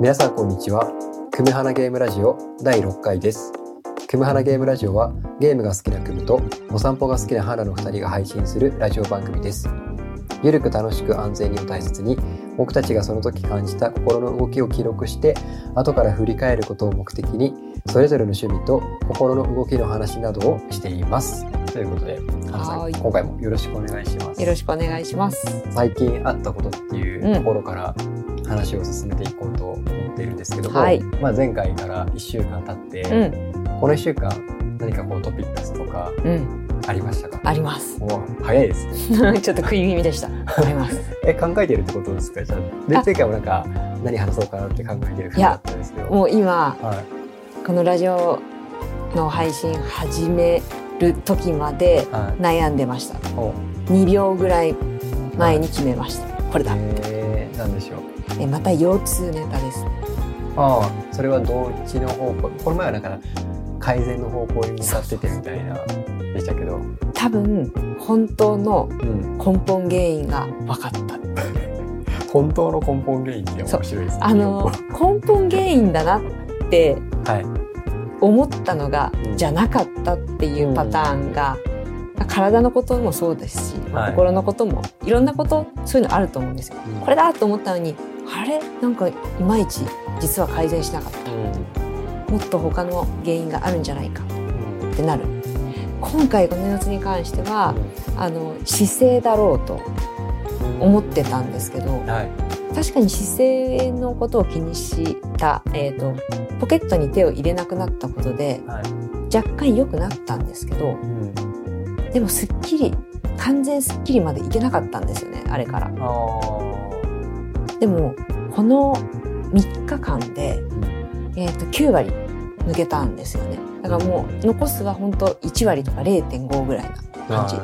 皆さんこんにちは。久米花ゲームラジオ第6回です。久米花ゲームラジオはゲームが好きな久米とお散歩が好きな花の2人が配信するラジオ番組です。ゆるく楽しく安全にを大切に僕たちがその時感じた心の動きを記録して後から振り返ることを目的にそれぞれの趣味と心の動きの話などをしています。ということで、ハナさんはい今回もよろしくお願いします。よろしくお願いします。最近あったことっていうところから話を進めていこうと思っているんですけども、はいまあ、前回から1週間経って、うん、この1週間何かこうトピックスとかうん、ありましたか？あります。お早いですね。ちょっと食い気味でした。あります。え考えてるってことですか？じゃあ前回もなんか何話そうかなって考えてる風だったんですけど。もう今、はいこのラジオの配信始める時まではい悩んでました。お2秒ぐらい前に決めました。これだ。えー、なんでしょう？えまた腰痛ネタです。ああそれはどっちの方向？この前はなんか改善の方向に向かっててみたいなでしたけど、多分、本当のうん、根本原因が分かった。本当の根本原因って面白いですね。あの、根本原因だなってはい。思ったのが、うん。じゃなかったっていうパターンが、まあ体のこともそうですし、まあはい。心のこともいろんなことそういうのあると思うんですよ。うん。これだと思ったのにあれ？なんかいまいち実は改善しなかった。もっと他の原因があるんじゃないかうんってなる今回このやつに関してはあの姿勢だろうと思ってたんですけどはい。確かに姿勢のことを気にした、えー、とポケットに手を入れなくなったことではい。若干良くなったんですけどうん。でもすっきり完全すっきりまでいけなかったんですよねあれからあでもこの3日間で、えー、と9割抜けたんですよねだからもう残すは本当1割とか0.5ぐらいなあ。感じう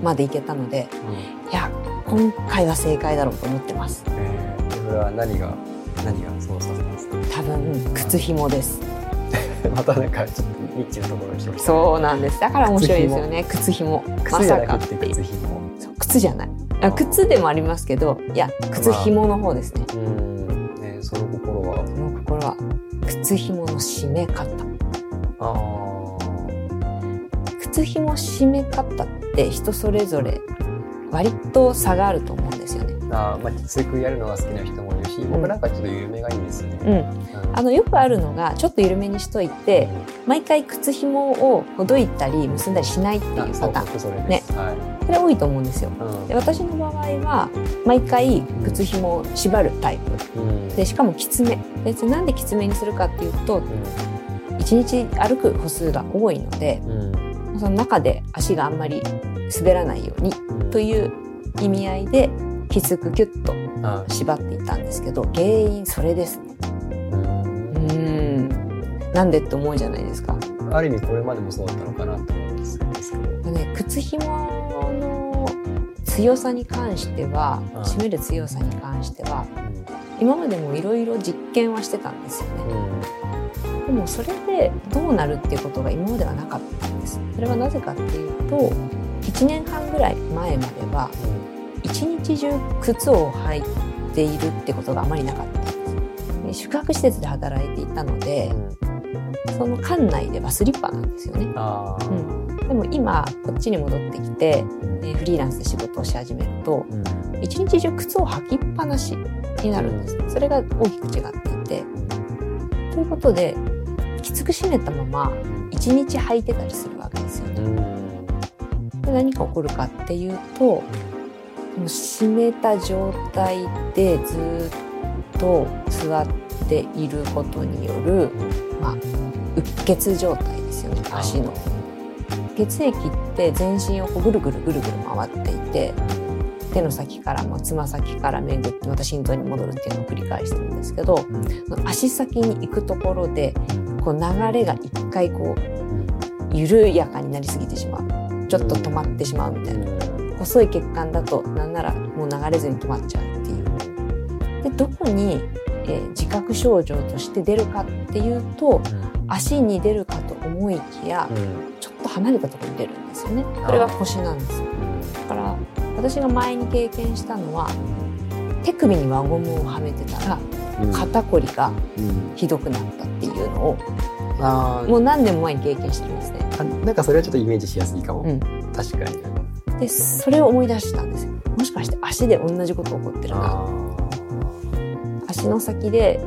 んまでいけたのでうんいや今回は正解だろうと思ってますえーそれは何が何がそうさせたんですか？多分靴紐です またなんかちょっとニッチなところにした。そうなんですだから面白いですよね靴紐まさかって靴紐。靴じゃないあ靴でもありますけどいや靴紐の方ですねうん。ねその心は。その心は靴紐の締め方あ靴紐締め方って人それぞれ割と差があると思うんですよね。あ。まあきつくやるのが好きな人もいるし、僕なんかちょっと緩めがいいですね。うん、うん。あのよくあるのがちょっと緩めにしといて毎回靴紐をほどいたり結んだりしないっていうパターン。僕それです。はい。これ多いと思うんですよ。うん。で私の場合は毎回靴紐を縛るタイプ。うん。でしかもきつめ。別になんできつめにするかっていうと1日歩く歩数が多いのでうん。その中で足があんまり滑らないようにうんという意味合いできつくキュッとあ縛っていたんですけど原因それですね。うん。なんでって思うじゃないですか。ある意味これまでもそうだったのかなと思うんですけど。ね靴紐の強さに関してはうん締める強さに関しては今までもいろいろ実験はしてたんですよね。うんでもそれでどうなるっていうことが今まではなかったんです。それはなぜかっていうと1年半ぐらい前までは一日中靴を履いているってことがあまりなかったんですで宿泊施設で働いていたのでその館内ではスリッパなんですよね。うん。でも今こっちに戻ってきて、ねフリーランスで仕事をし始めるとうん。一日中靴を履きっぱなしになるんです。それが大きく違っていて。ということできつく締めたまま一日履いてたりするわけですよね。うん。で何が起こるかっていうともう締めた状態でずっと座っていることによる、まあ、うっ血状態ですよね足の。血液って全身をこうぐるぐるぐるぐる回っていて手の先からもつま先から巡ってまた心臓に戻るっていうのを繰り返してるんですけど足先に行くところでこう流れが一回こう緩やかになりすぎてしまう。ちょっと止まってしまうみたいな細い血管だとなんならもう流れずに止まっちゃうっていう。でどこに、えー自覚症状として出るかっていうと足に出るかと思いきやちょっと離れたところに出るんですよね。これが腰なんですよ。だから私が前に経験したのは手首に輪ゴムをはめてたらうん。肩こりがうん。ひどくなったっていうのをあー。もう何年も前に経験してるんですね。あなんかそれはちょっとイメージしやすいかも、うん。確かにでそれを思い出したんですよ。もしかして足で同じこと起こってるな。あ足の先で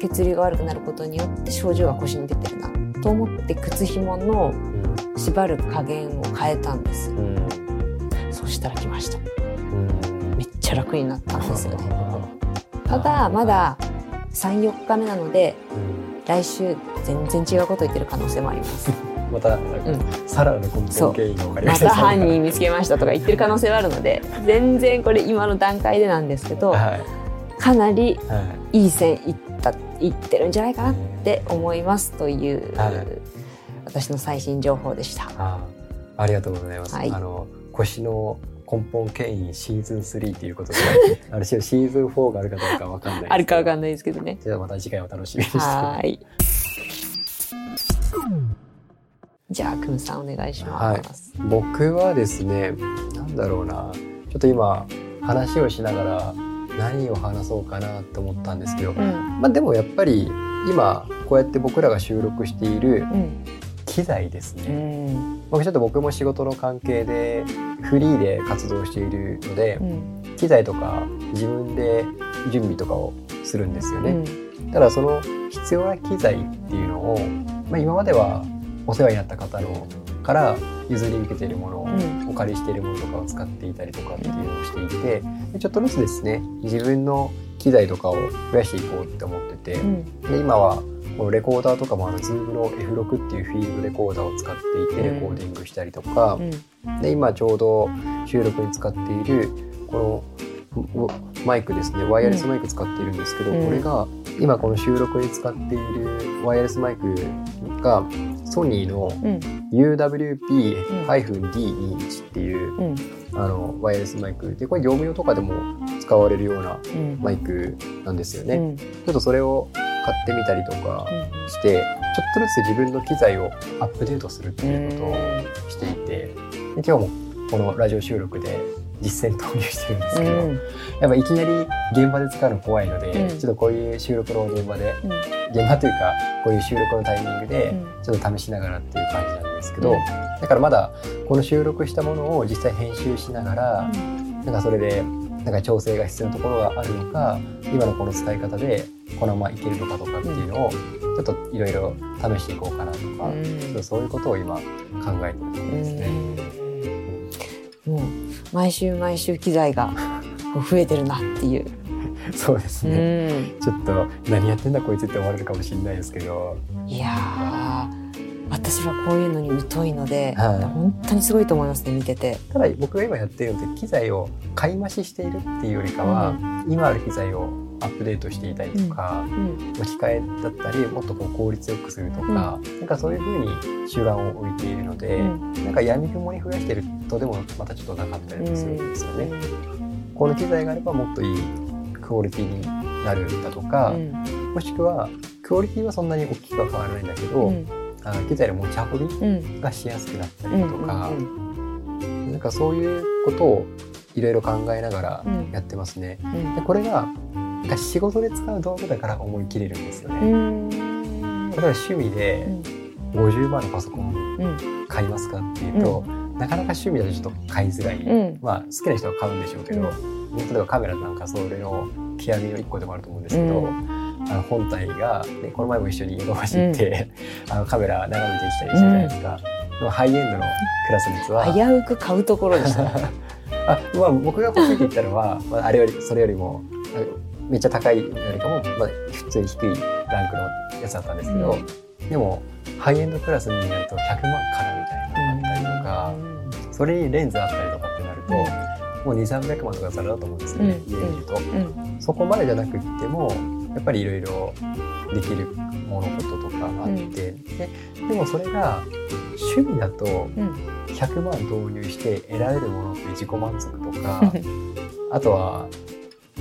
血流が悪くなることによって症状が腰に出てるなと思って靴紐のー縛る加減を変えたんです。うんうんそしたら来ました。うんめっちゃ楽になったんですよね。ただまだ3、4日目なのでうん来週全然違うこと言ってる可能性もあります。またさらなる根本原因が分かりまましたた犯人見つけましたとか言ってる可能性はあるので全然これ今の段階でなんですけどはいかなりはいいい線いったいってるんじゃないかなって思いますという、はい私の最新情報でした。ありがとうございます。はいあの腰の根本牽引シーズン3ということで、あれシーズン4があるかどうかわかんないですけど。あるかわかんない。ですけどね。じゃあまた次回お楽しみにして。はーい。じゃあ、くんさんお願いします。僕はですね、なんだろうな、ちょっと今話をしながら何を話そうかなと思ったんですけど、うん。まあでもやっぱり今こうやって僕らが収録しているうん。機材ですうね。ん。僕ちょっと僕も仕事の関係でフリーで活動しているので、うん。機材とか自分で準備とかをするんですよね。うん。ただその必要な機材っていうのを、まあ、今まではお世話になった方のから譲り受けているものを、うんお借りしているものとかを使っていたりとかっていうのをしていてでちょっとずつですね自分の機材とかを増やしていこうって思ってて、うん。で今はこのレコーダーとかもあの Zoom の F6 っていうフィールドレコーダーを使っていてうんレコーディングしたりとか、うん。で今ちょうど収録に使っているこのおマイクですねワイヤレスマイク使っているんですけど、うんこれが今この収録に使っているワイヤレスマイクがソニーのうん。UWP-D21 っていう、うん。あのワイヤレスマイクでこれ業務用とかでも使われるようなうん。マイクなんですよね。うん。ちょっとそれを買ってみたりとかして、ちょっとずつ自分の機材をアップデートするっていうことをしていて、で今日もこのラジオ収録で実践投入してるんですけど、うん。やっぱいきなり現場で使うの怖いので、うん。ちょっとこういう収録の現場で、うん。現場というかこういう収録のタイミングでうん。ちょっと試しながらっていう感じなんですけど、うん。だからまだこの収録したものを実際編集しながら、なんかそれでなんか調整が必要なところがあるのか今のこの使い方でこのままいけるのかとかっていうのをちょっといろいろ試していこうかなとか、ちょっとそういうことを今考えてるところですね。もう毎週毎週機材が増えてるなっていう。そうですうね、ん。ちょっと何やってんだこいつって思われるかもしれないですけど、いやー私はこういうのに疎いので、はい。本当にすごいと思いますね見てて。ただ僕が今やっているのって機材を買い増ししているっていうよりかは、今ある機材をアップデートしていたりとか、うん。置き換えだったりもっとこう効率よくするとか、なんかそういうふうに手腕を置いているので、うん。なんか闇雲に増やしてるとでもまたちょっとなかったりもするんですよね。この機材があればもっといいクオリティになるんだとか、うん。もしくはクオリティはそんなに大きくは変わらないんだけど、うん。あの機材の持ち運びうんがしやすくなったうんりとか、うん。なんかそういうことをいろいろ考えながらうん。やってますね。うん。でこれがなんか仕事で使う道具だから思い切れるんですよね。うん。例えば趣味で50万のパソコンうん。買いますかっていうと、なかなか趣味だとちょっと買いづらい、うん。まあ好きな人は買うんでしょうけど、う例えばカメラなんかそれの極みの一個でもあると思うんですけど、うあの本体が、ね、この前も一緒にヨガマシ行って、あのカメラ眺めてきたりしたじゃないですか、でもハイエンドのクラスのやつは危 うく買うところでした。あまあ、僕が欲しいって言ったのは、まあ、あれよりそれよりもあめっちゃ高いよりかも、まあ、普通に低いランクのやつだったんですけど、でもハイエンドクラスになると100万からみたいなか、それにレンズあったりとかってなると、もう2300万とかざらだと思うんですよね、うん。家にいると。うん。そこまでじゃなくってもやっぱりいろいろできるものこととかがあって、ででもそれが趣味だとうん。100万導入して得られるものって自己満足とか あとは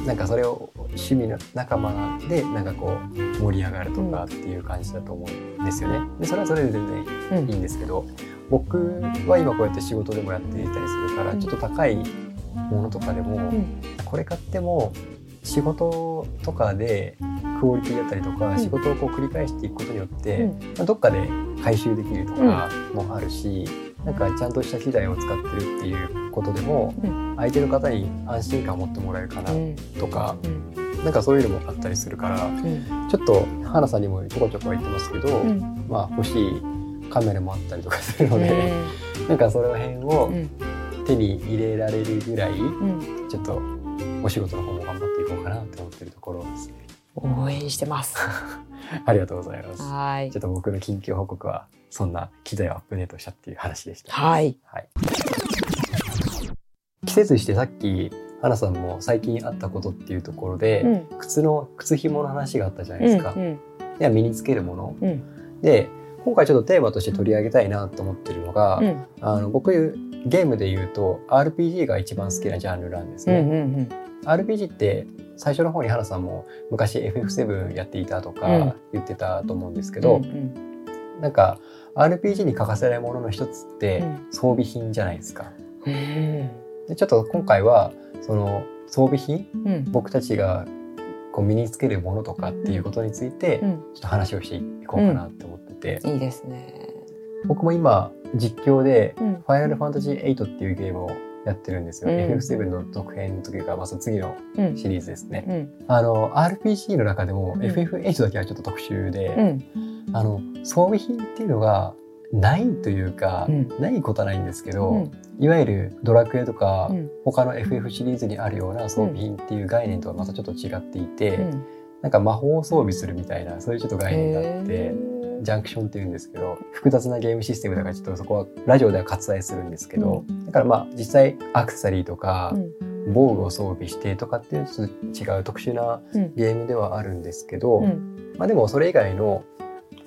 なんかそれを趣味の仲間でなんかこう盛り上がるとかっていう感じだと思うんですよね。でそれはそれで全然うんいいんですけど僕は今こうやって仕事でもやっていたりするからうん。ちょっと高いものとかでも、ん。これ買っても仕事とかでクオリティだったりとか、うん。仕事をこう繰り返していくことによって、うん。まあ、どっかで回収できるとかもあるし、なんかちゃんとした機材を使ってるっていうことでも、うん。相手の方に安心感を持ってもらえるかなうん。とか、うん。なんかそういうのもあったりするからうん。ちょっと花さんにもちょこちょこ言ってますけど、うん。まあ欲しいカメラもあったりとかするので、なんかその辺をうん手に入れられるぐらいうんちょっとお仕事の方も頑張っていこうかなって思ってるところですね。応援してます。ありがとうございます。はいちょっと僕の近況報告はそんな機材をアップデートしたっていう話でした。はい。はい。季節してさっき花さんも最近あったことっていうところで、うん靴の靴紐の話があったじゃないですか。うんでは身につけるもの。うんで今回ちょっとテーマとして取り上げたいなと思ってるのが、うん。あの僕ゲームで言うと RPG が一番好きなジャンルなんですね。うんうん。RPG って最初の方に花さんも昔 FF7 やっていたとうん。か言ってたと思うんですけけど、なんか RPG に欠かせないものの一つってうん。装備品じゃないですか。うんでちょっと今回はその装備品うん。僕たちがこう身につけるものとかっていうことについてうん。ちょっと話をしていこうかなって思ってて、いいですね。僕も今実況でうん「ファイナルファンタジー8」っていうゲームをやってるんですよ。うん。FF7 の続編というか、まあ、その次のうん。シリーズですね。うん。あの RPG の中でもうん。FF8 だけはちょっと特殊で、うん。あの装備品っていうのがないというか、うん。ないことはないんですけど、うん。いわゆるドラクエとか、うん。他の FF シリーズにあるような装備品っていう概念とはまたちょっと違っていて、うん。なんか魔法を装備するみたいなそういうちょっと概念があって。へジャンクションって言うんですけど複雑なゲームシステムだからちょっとそこはラジオでは割愛するんですけど、だからまあ実際アクセサリーとかーうん。防具を装備してとかっていうちょっと違う特殊なうん。ゲームではあるんですけど、うん。まあでもそれ以外の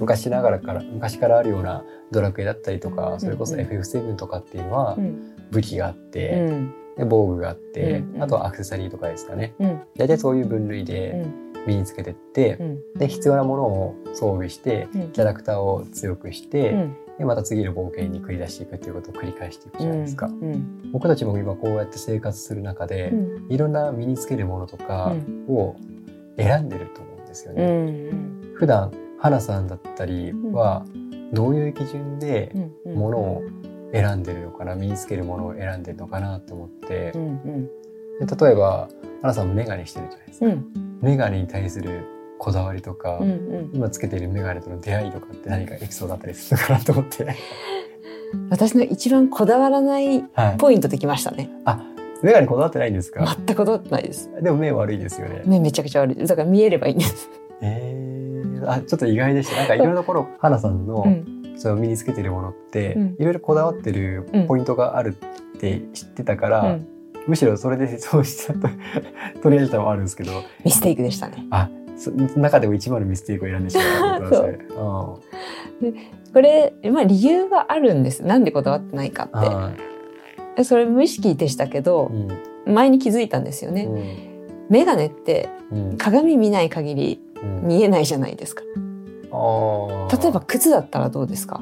昔ながらから昔からあるようなドラクエだったりとかそれこそうん。うん FF7 とかっていうのはうん。武器があっうて、ん。で防具があって、うん。うん。あとはアクセサリーとかですかね。うん。大体そういう分類うでん身につけてってう、ん。で必要なものを装備してうん。キャラクターを強くして、うん。でまた次の冒険に繰り出していくっていうことを繰り返していくじゃないですか。うん。僕たちも今こうやって生活する中で、うん。いろんな身につけるものとかうんを選んでると思うんですようね。ん。普段花さんだったりはどういう基準でうん。ものを選んでるのかな身につけるものを選んでるのかなと思って。う、ん。で例えば花さんもメガネしてるじゃないですか。うんメガネに対するこだわりとか、うんうん今つけているメガネとの出会いとかって何かエピソードあったりするのかなと思って。私の一番こだわらないはい。ポイントできましたね。メガネこだわってないんですか、全くこだわってないです。でも目悪いですよね。目めちゃくちゃ悪い。だから見えればいいんです。えー、あちょっと意外でした。なんかいろんなところ、花さんの、うんその身につけてるものって、うんいろいろこだわってるポイントがあるって知ってたから、うんむしろそれでそうしたと取り上げたのもあるんですけど、ミステイクでしたね。あそ中でも一番のミステイクを選んでしまったことで。これ、まあ理由があるんです。なんでこだわってないかって。それ無意識でしたけどー、うん前に気づいたんですよね。メガネってうんうん鏡見ない限りうん見えないじゃないですか。あー例えば靴だったらどうですか？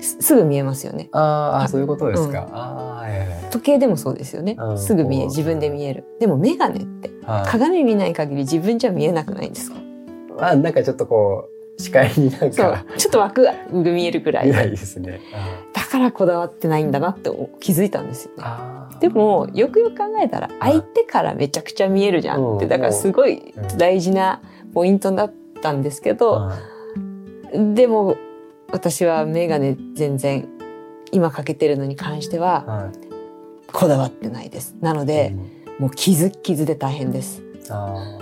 すすぐ見えますよね。あーあそういうことですか。うああ、はいはいはい時計でもそうですよねう。んすぐ見え、自分で見える。でもメガネってはい鏡見ない限り自分じゃ見えなくないですか？まあなんかちょっとこう視界になんか。ちょっと枠が見えるくらい見。ないですね。だからこだわってないんだなって気づいたんですよね。でもよくよく考えたら相手からめちゃくちゃ見えるじゃんってうんだからすごい大事なポイントだったんですけどでも私はメガネ全然今かけてるのに関してははいこだわってないです。なのでもう傷傷で大変です。あ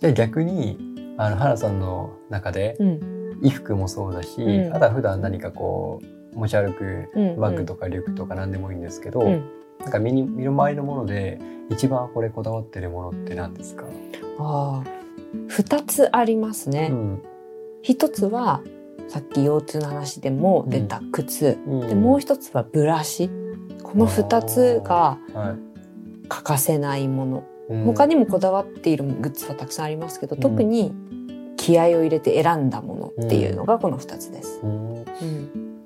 じゃあ逆にあの原さんの中でうん。衣服もそうだし、うん。あとは普段何かこう持ち歩くうんバッグとかリュックとか何でもいいんですけど、うん。なんか身に身の回りのもので一番これこだわってるものって何ですか、ああ2つありますね。うん。一つはさっき腰痛の話でも出た靴、うん。でもう一つはブラシ。この2つがはい。欠かせないもの。うん。他にもこだわっているグッズはたくさんありますけど、うん。特に気合を入れて選んだものっていうのがこの2つです。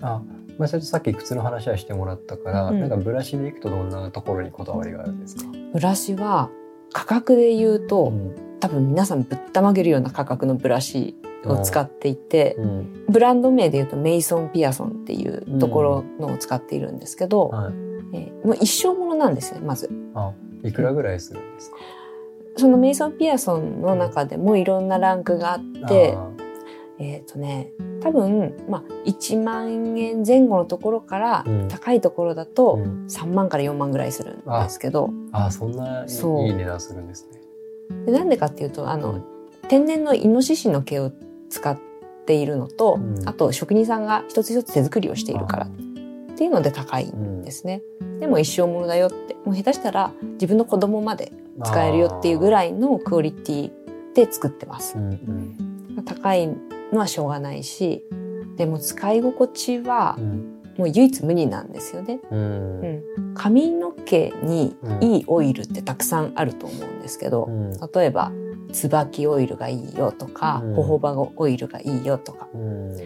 あまあ、それとさっき靴の話はしてもらったから、うん。なんかブラシでいくとどんなところにこだわりがあるんですか、ブラシは価格で言うとん。多分皆さんぶったまげるような価格のブラシを使っていて、うん。ブランド名で言うとメイソン・ピアソンっていうところのを使っているんですけど、はい。えーもう一生ものなんですね、まず。あ、いくらぐらいするんですか？そのメイソン・ピアソンの中でもいろんなランクがあって、あえっ、とね、多分、まあ、1万円前後のところからうん、高いところだーとうん3万から4万ぐらいするんですけど、あ、そんないいそういい値段するんですね。でなんでかっていうと、あの、天然のイノシシの毛を使っているのと、うんあと職人さんが一つ一つ手作りをしているからっていうので高いんですね。でも一生ものだよって、もう下手したら自分の子供まで使えるよっていうぐらいのクオリティで作ってますう。んうん。高いのはしょうがないし、でも使い心地はうん。もう唯一無二なんですよね。うん。うん髪の毛にいいオイルってたくさんあると思うんですけど、うん。例えば、椿オイルがいいよとか、うんホホバオイルがいいよとか、うん。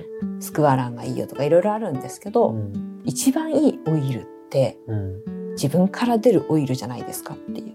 スクワランがいいよとかいろいろあるんですけど、うん。一番いいオイルってうん。自分から出るオイルじゃないですかっていう。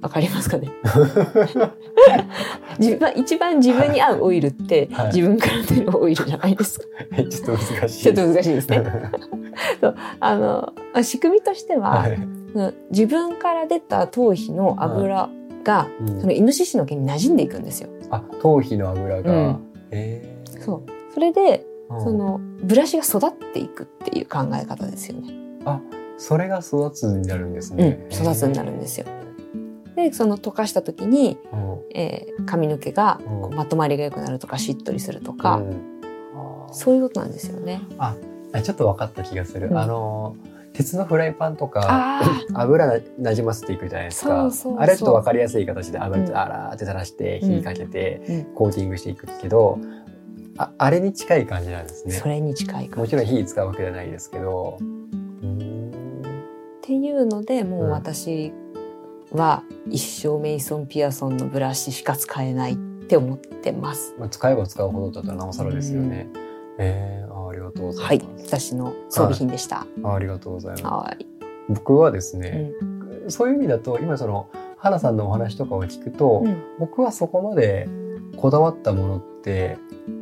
わかりますかね？自分一番自分に合うオイルって、はい自分から出るオイルじゃないですか？えちょっと難しい。ちょっと難しいですね。あの、仕組みとしては、はい。うん自分から出た頭皮の油が、うんそのイノシシの毛に馴染んでいくんですよ。あ、頭皮の油うがん。ええ。そう。それで、うん。その、ブラシが育っていくっていう考え方ですよね。あ、それが育つになるんですうんね。育つになるんですよ。で、その溶かした時に、うん。えー髪の毛がうんこうまとまりが良くなるとか、しっとりするとか、うんそういうことなんですよね。あ、ちょっと分かった気がする。うんあの、鉄のフライパンとか、あ油ななじませていくじゃないですか。あれちょっと分かりやすい形で油うんあらーって垂らして、うん火かけて、うんコーティングしていくけど、ああれに近い感じなんですねそ。れに近いかももちろん火使うわけじゃないですけど。っていうのでもう私は一生メイソン・ピアソンのブラシしか使えないって思ってます。まあ、使えば使うほどだったらなおさらですよね。えー、あありがとうござはいいます。、私の装備品でした。あありがとうございます。はい。僕はですうね、んそういう意味だと今その花さんのお話とかを聞くと、うん僕はそこまでこだわったものって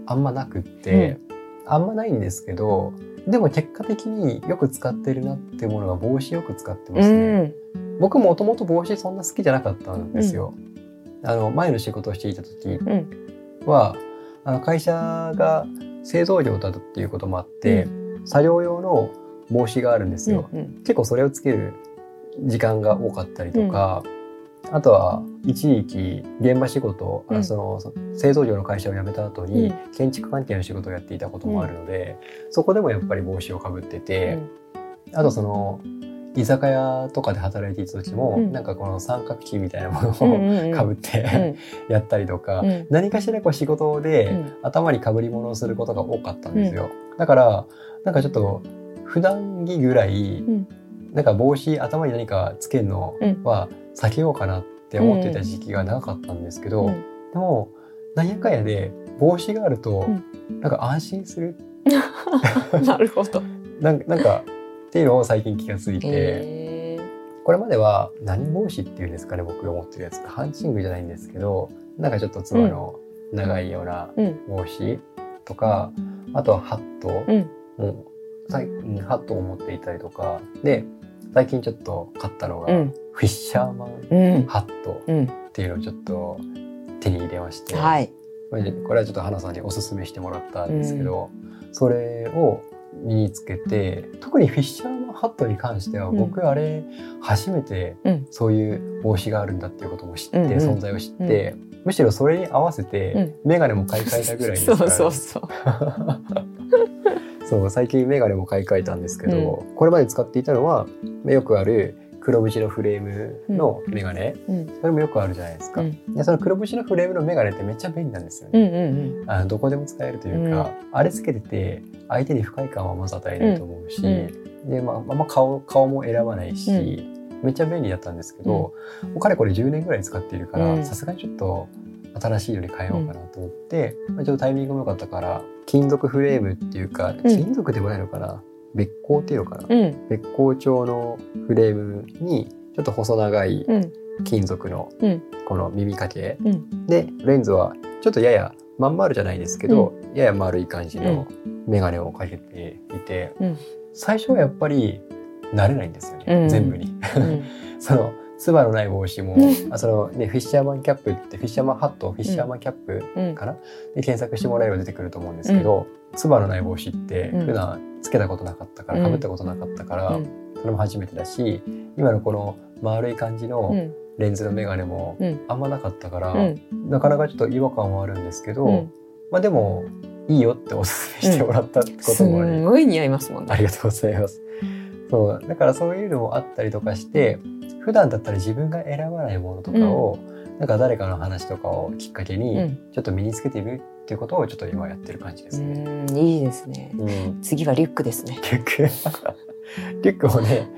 あんまなくって、あんまないんですけどでも結果的によく使ってるなっていうものが帽子よく使ってますね。僕もともと帽子そんな好きじゃなかったんですよ。あの前の仕事をしていた時うんは、あの会社が製造業だっていうこともあって、作業用の帽子があるんですよ。うんうん。結構それをつける時間が多かったりとか、あとは一時期現場仕事、あうん。そのそ製造業の会社を辞めた後に、うん。建築関係の仕事をやっていたこともあるので、そこでもやっぱり帽子をかぶってて、あとその居酒屋とかで働いていた時も、うん。なんかこの三角旗みたいなもうんのうんうん。をかぶって、やったりとか、うん。何かしらこう仕事で、うん。頭にかぶり物をすることが多かったんですよ。だから、なんかちょっと、普段着ぐらい、ん。なんか帽子、頭に何かつけるのうん。は避けようかなって思ってた時期が長かったんですけど、うん。でも、なんやかんやで帽子があると、うん。なんか安心する。なるほど。なんなんか、っていうのを最近気がついて、へこれまでは何帽子っていうんですかね、僕が持ってるやつ。ハンチングじゃないんですけど、なんかちょっとつばの長いようなーうん。帽子とか、あとはハット。うん。ハットを持っていたりとか。で最近ちょっと買ったのが、うん。フィッシャーマンうん。ハットうん。っていうのをちょっと手に入れまして、はい。これこれはちょっと花さんにおすすめしてもらったんですけど、それを身につけて特にフィッシャーハットに関してはうん。僕あれ初めてうん。そういう帽子があるんだっていうことも知って、存在を知って、むしろそれに合わせてメガネも買い替えたぐらいですそから、うそうそう。そう最近メガネも買い替えたんですけど、これまで使っていたのはよくある黒縁のフレームのメガネ、うん。それもよくあるじゃないですか、うん。でその黒縁のフレームのメガネってめっちゃ便利なんですようんね、うん。あのどこでも使えるというか、あれつけてて相手に不快感はまず与えないと思うし、うん。でまあ、あんま顔顔も選ばないし、めっちゃ便利だったんですけど、もうかれこれ10年ぐらい使っているかうん。らさすがにちょっと新しいのに変えようかなと思って、まあ、ちょっとタイミングも良かったから金属フレームっていうか金属でもないのかな、別光っていうのかな、うん。別光調のフレームにちょっと細長いうん。金属のうん。この耳掛け、うん。でレンズはちょっとややまん丸じゃないですけど、やや丸い感じの眼鏡をかけていて、うん。最初はやっぱり慣れないんですよね、うん。全部に。うん。そのつばのない帽子も、うん。あそのねフィッシャーマンキャップってフィッシャーマンハットフィッシャーマンキャップうん。かな、で検索してもらえば出てくると思うんですけど、つばのない帽子ってうん。普段つけたことなかったから、うん。かぶったことなかったから、うん。それも初めてだし今のこの丸い感じのうん。レンズの眼鏡もうん。あんまなかったから、うん。なかなかちょっと違和感はあるんですけど、うん。まあでもいいよっておすすめしてもらったこすともあり、んごい似合いますもんね。ありがとうございます。そうだからそういうのもあったりとかして普段だったら自分が選ばないものとかを、なんか誰かの話とかをきっかけうにんちょっと身につけてみるっていうことをちょっと今やってる感じですね。うんいいですね。うん、次はリュックですね。リュック リュックもね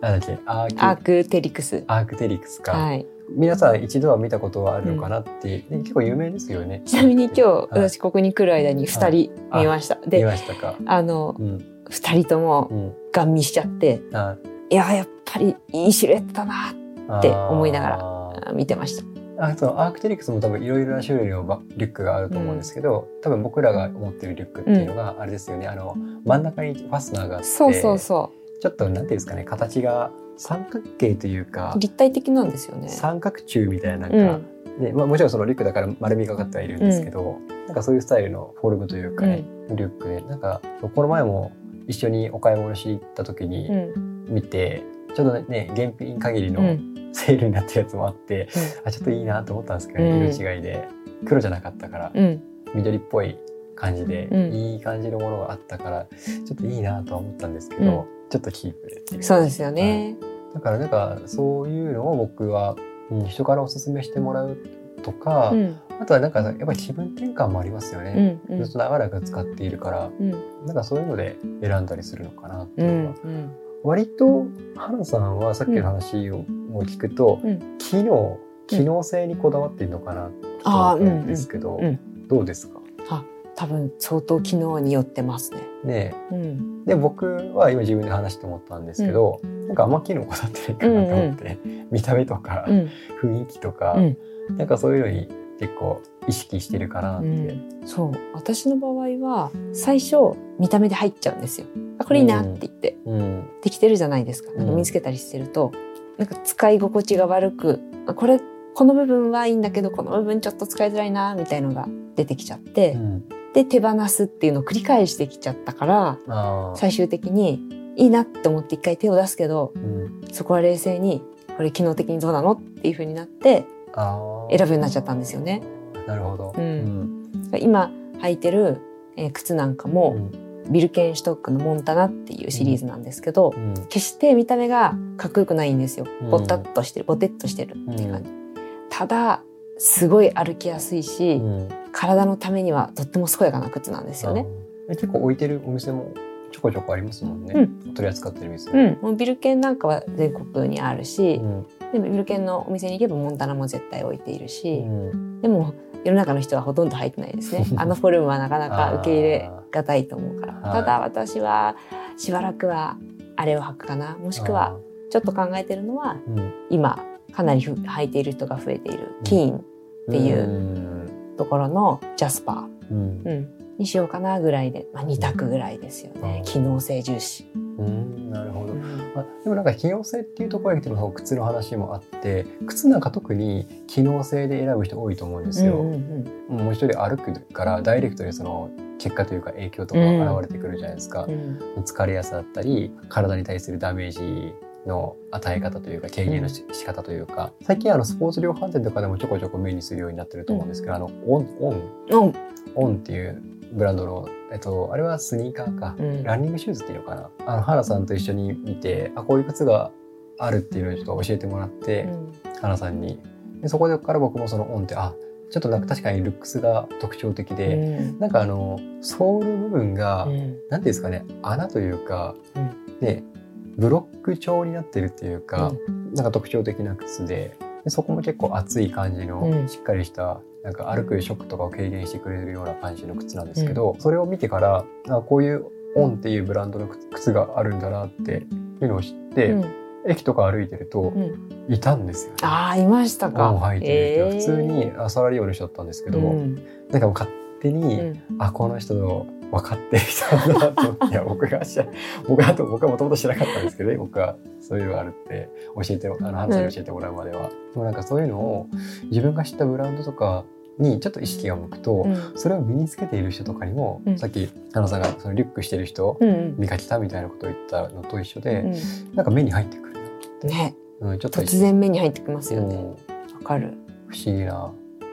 なんだっけアークテリクス。アークテリクスか、はい。皆さん一度は見たことはあるのかなって、ね結構有名ですよね。ちなみに今日、はい私ここに来る間に二人見ました。見で、ましたか。あの、うん二人ともうんガン見しちゃって、あいや、やっぱりいいシルエットだなって思いながらら見てました。あそのアークテリクスも多分いろいろな種類のバリュックがあると思うんですけど、多分僕らが持ってるリュックっていうのがあれですよね、あの真ん中にファスナーがあってそうそうそちょっとなんていうんですかね形が三角形というかう。立体的なんですよね。三角柱みたいななんか、うん。ねまあ、もちろんそのリュックだから丸みがかってはいるんですけど、なんかそういうスタイルのフォルムというかね、リュックでなんかこの前も一緒にお買い物しに行った時うにん。見て、ちょうどね現品限りのうん。セールになったやつもあって、あちょっといいなと思ったんですけど、色違いで黒じゃなかったからうん。緑っぽい感じで、うんいい感じのものがあったからちょっといいなとは思ったんですけど、ちょっとキープでっていうそうですよね。だからなんかそういうのを僕は、うん、人からおすすめしてもらうとか、うん。あとはなんかやっぱり気分転換もありますようね、ん。うんずっと長らく使っているからうん。なんかそういうので選んだりするのかなってういうのは、ん。うん。割と花さんはさっきの話をも聞くと、うん機能機能性にこだわっているのかなとああ、思うんうん。ですけど、うんうんどうですか？多分相当機能によってますね。ねうん。えで僕は今自分で話して思ったんですけど、なんかあんま機能こだわってないかなと思って、見た目とか、うん。雰囲気とか、うんなんかそういうのに結構意識してるかなって。うん、そう。私の場合は最初見た目で入っちゃうんですよ。あこれいいなって言って、うん。できてるじゃないですか。なんかうん見つけたりしてると、なんか使い心地が悪くあこれこの部分はいいんだけどこの部分ちょっと使いづらいなみたいのが出てきちゃって、うん。で手放すっていうのを繰り返してきちゃったから最終的にいいなって思って一回手を出すけどうん。そこは冷静にこれ機能的にどうなのっていう風になって選ぶようになっちゃったんですよね。なるほど。うん今履いてる、えー靴なんかも、ビルケンシュトックのモンタナっていうシリーズなんですけど、うん決して見た目がかっこよくないんですようん。ボタッとしてる、ボテッとしてるっていう感じ。ただ、すごい歩きやすいし、うん体のためにはとっても健やかな靴なんですよね。結構置いてるお店もちょこちょこありますもんね。う取り扱ってる店。うん、もうビルケンなんかは全国にあるし、うんでもビルケンのお店に行けばモンタナも絶対置いているうし、んでも世の中の人はほとんど履いてないですね。あのフォルムはなかなか受け入れがたいと思うから。はいただ私はしばらくはあれを履くかな。もしくは、ちょっと考えてるのはうん今かなりふ履いている人が増えているキーンっていううんところのジャスパうんー、うん、にしようかなぐらいで、まあ、2択ぐらいですよね。うん機能性重視。うんなるほど。あ、でもなんか機能性っていうところに来ても靴の話もあって靴なんか特に機能性で選ぶ人多いと思うんですよ。うん。うん。もう一人歩くからダイレクトにその結果というか影響とかが現れてくるじゃないですか。う。ん。疲れやすさだったり体に対するダメージの与え方というか軽減のし仕方というか。最近あのスポーツ量販店とかでもちょこちょこ目にするようになってると思うんですけど、あの On On。うん。 On っていうブランドの、えっと、あれはスニーカーか、うん。ランニングシューズっていうのかな。あの原さんと一緒に見てあこういう靴があるっていうのをちょっと教えてもらって、うん。原さんに。でそこでから僕もその On ってあちょっとなんか確かにルックスが特徴的で、うん。なんかあのソール部分が、うん。なんていうんですかね穴というか、うん。ねブロック調になってるっていうか、なんか特徴的な靴ででそこも結構厚い感じの、うん。しっかりしたなんか歩くショックとかを軽減してくれるような感じの靴なんですけど、それを見てからあこういうオンっていうブランドの靴靴があるんだなっていうのを知って、うん。駅とか歩いてるとうん。いたんですよ、ね。ああいましたか。もう履いてる人、えー。普通にあサラリーマンの人だったんですけど、うん。なんかもう勝手に、うん。あこの人の分かってる人なんだなといや 僕が知ら僕は僕はもともと知らなかったんですけどね僕はそういうのがあるって教えてあのハンさんに教えてもらうまでは、でもなんかそういうのを自分が知ったブランドとかにちょっと意識が向くと、うん。それを身につけている人とかにも、うん。さっき花さんがそのリュックしてる人、うん見かけたみたいなことを言ったのと一緒で、うなんか目に入ってくるんね。な、うん、ちょっと突然目に入ってきますよね。うん。わかる。不思議な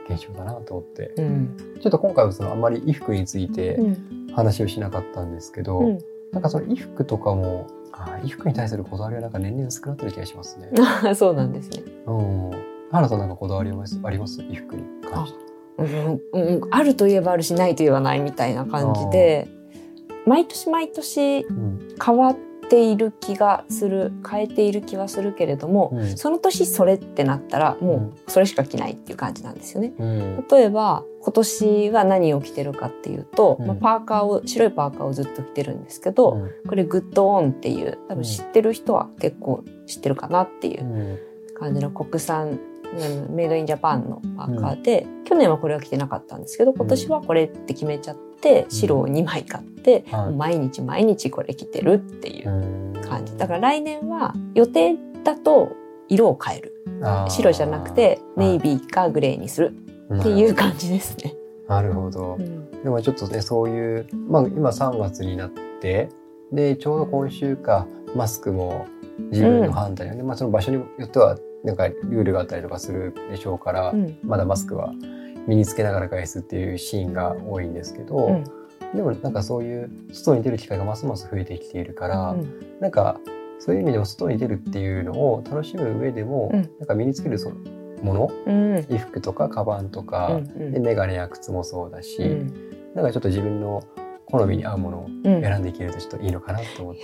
現象だなと思ってうんちょっと今回はそのあんまり衣服についてうん話をしなかったんですけど、うんなんかその衣服とかもあ衣服に対するこだわりはなんか年々薄くなってる気がしますね。あ そうなんですね。うん。花さんなんかこだわりありますあります？衣服に関して。うんうん、あるといえばあるしないといえばないみたいな感じで毎年毎年うん。変わっている気がする変えている気はするけれども、うん。その年それってなったらもうそれしか着ないっていう感じなんですよね。うん。例えば今年は何を着てるかっていうと、うん。まあ、パーカーを白いパーカーをずっと着てるんですけど、これグッドオンっていう多分知ってる人は結構知ってるかなっていううん。感じの国産、うんメイドインジャパンのパーカーで、去年はこれは着てなかったんですけど今年はこれって決めちゃって、白を2枚買って、毎日毎日これ着てるっていううん。感じ。だから来年は予定だと色を変える。ら白じゃなくてネイビーかグレーにするっていう感じですね。なるほど。うん。でもちょっとねそういうまあ今3月になってでちょうど今週かマスクも自分の判断で、まあその場所によってはなんかルールがあったりとかするでしょうから、うん。まだマスクは身につけながら外出っていうシーンが多いんですけど、うん。でもなんかそういう外に出る機会がますます増えてきているから、うん。なんかそういう意味でも外に出るっていうのを楽しむ上でも、うん。なんか身につけるそのものうん。衣服とかカバンとか、うんでメガネや靴もそうだし、うん。なんかちょっと自分の好みに合うものをうん選んでいけるとちょっといいのかなと思って。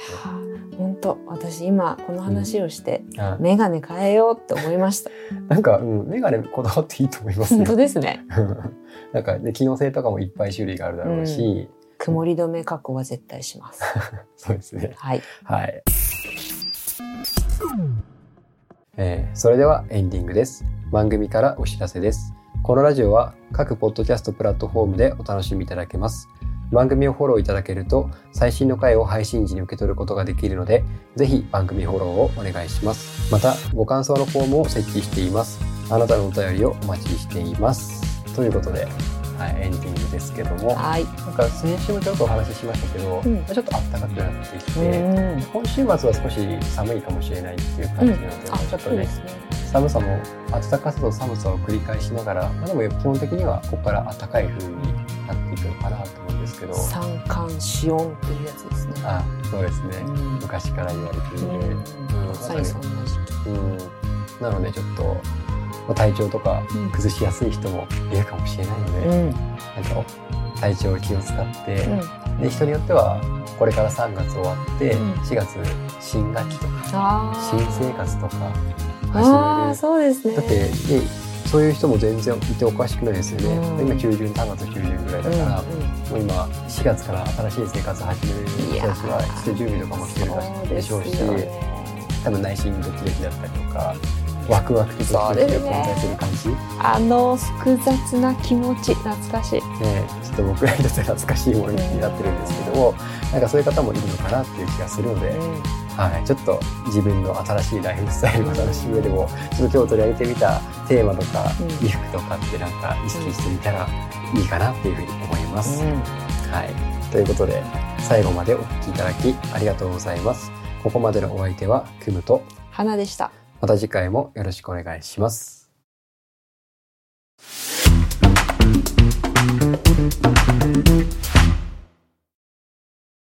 本当私今この話をして、あメガネ変えようって思いました。なんか、うん、メガネこだわっていいと思いますよ本。当ですね。なんかね機能性とかもいっぱい種類があるだろうし、曇り止め加工は絶対します。そうですね。はい。はい。えーそれではエンディングです。番組からお知らせです。このラジオは各ポッドキャストプラットフォームでお楽しみいただけます。番組をフォローいただけると最新の回を配信時に受け取ることができるので、ぜひ番組フォローをお願いします。また、ご感想のフォームを設置しています。あなたのお便りをお待ちしています。ということで、はい、エンディングですけども、はい。なんか先週もちょっとお話ししましたけど、うんちょっと暖かくなってきて、うん。今週末は少し寒いかもしれないっていう感じなので、あ、ちょっとねね。寒さも暖かさと寒さを繰り返しながら、まあ、でも基本的にはここから暖かい風になっていくのかなと思うんですけど。三寒四温っていうやつですね。あそうですね、うん。昔から言われているうん。まさにそんな時期。うん。なのでちょっと、まあ体調とかうん。崩しやすい人もいるかもしれないので、うん。なんか体調を気を使って、うん。で人によってはこれから3月終わってうん。4月新学期とかあ新生活とか始める。そうですね。だって、ね、そういう人も全然いておかしくないですよね、うん。今中旬3月中旬ぐらいだから、もう今4月から新しい生活始める人たちは必須準備とかもしてるでしょうし多分内心ドキドキだったりとかワクワクとドキドキが混在する感じ？ねあの複雑な気持ち懐かしい。ちょっと僕らにとっては懐かしいものになってるんですけどもなんかそういう方もいるのかなっていう気がするので、はい、ちょっと自分の新しいライフスタイルを楽しむ上でもちょっと今日取り上げてみたテーマとかうん衣服とかってなんか意識してみたらいいかなっていうふうに思います。うんはい、ということで最後までお聞きいただきありがとうございます。ここまでのお相手はクムと花でした。また次回もよろしくお願いします。